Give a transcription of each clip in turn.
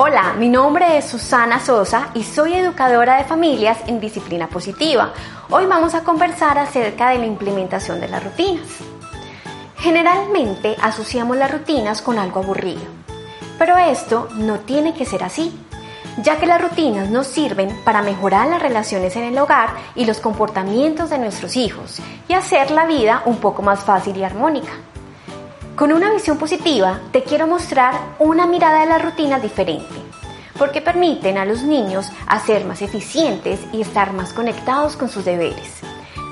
Hola, mi nombre es Susana Sosa y soy educadora de familias en disciplina positiva. Hoy vamos a conversar acerca de la implementación de las rutinas. Generalmente asociamos las rutinas con algo aburrido, pero esto no tiene que ser así, ya que las rutinas nos sirven para mejorar las relaciones en el hogar y los comportamientos de nuestros hijos y hacer la vida un poco más fácil y armónica. Con una visión positiva te quiero mostrar una mirada de las rutinas diferente, porque permiten a los niños a ser más eficientes y estar más conectados con sus deberes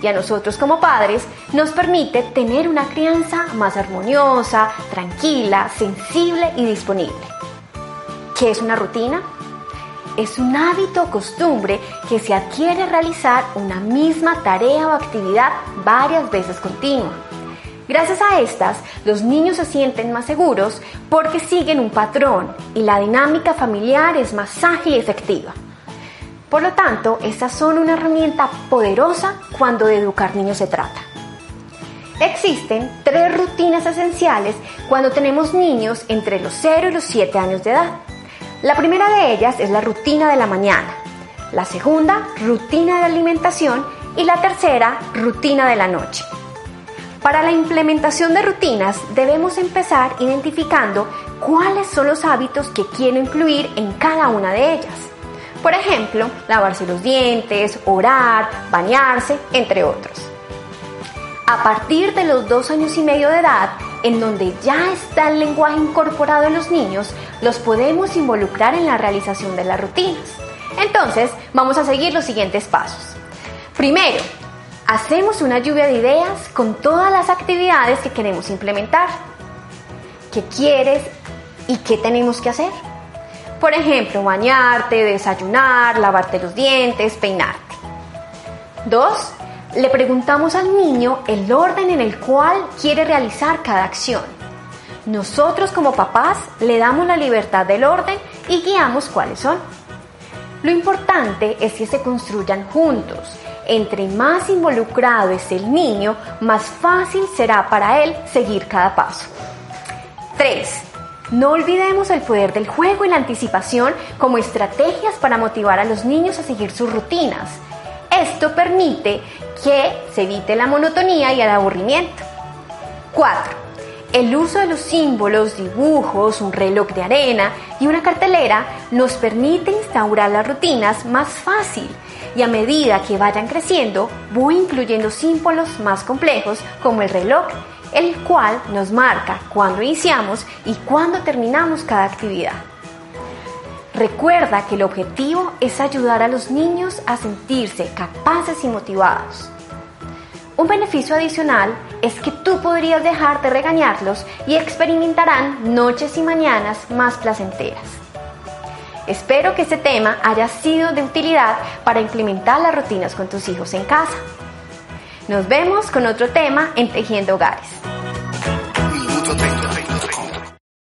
y a nosotros como padres nos permite tener una crianza más armoniosa, tranquila, sensible y disponible. ¿Qué es una rutina? Es un hábito o costumbre que se adquiere realizar una misma tarea o actividad varias veces continua. Gracias a estas, los niños se sienten más seguros porque siguen un patrón y la dinámica familiar es más ágil y efectiva. Por lo tanto, estas son una herramienta poderosa cuando de educar niños se trata. Existen tres rutinas esenciales cuando tenemos niños entre los 0 y los 7 años de edad. La primera de ellas es la rutina de la mañana, la segunda, rutina de alimentación y la tercera, rutina de la noche. Para la implementación de rutinas debemos empezar identificando cuáles son los hábitos que quiero incluir en cada una de ellas. Por ejemplo, lavarse los dientes, orar, bañarse, entre otros. A partir de los dos años y medio de edad, en donde ya está el lenguaje incorporado en los niños, los podemos involucrar en la realización de las rutinas. Entonces, vamos a seguir los siguientes pasos. Primero, hacemos una lluvia de ideas con todas las actividades que queremos implementar. ¿Qué quieres y qué tenemos que hacer? Por ejemplo, bañarte, desayunar, lavarte los dientes, peinarte. 2. Le preguntamos al niño el orden en el cual quiere realizar cada acción. Nosotros como papás le damos la libertad del orden y guiamos cuáles son. Lo importante es que se construyan juntos. Entre más involucrado es el niño, más fácil será para él seguir cada paso. 3. No olvidemos el poder del juego y la anticipación como estrategias para motivar a los niños a seguir sus rutinas. Esto permite que se evite la monotonía y el aburrimiento. 4. El uso de los símbolos, dibujos, un reloj de arena y una cartelera nos permite instaurar las rutinas más fácil y a medida que vayan creciendo voy incluyendo símbolos más complejos como el reloj el cual nos marca cuándo iniciamos y cuándo terminamos cada actividad. Recuerda que el objetivo es ayudar a los niños a sentirse capaces y motivados. Un beneficio adicional es que tú podrías dejar de regañarlos y experimentarán noches y mañanas más placenteras. Espero que este tema haya sido de utilidad para implementar las rutinas con tus hijos en casa. Nos vemos con otro tema en Tejiendo Hogares.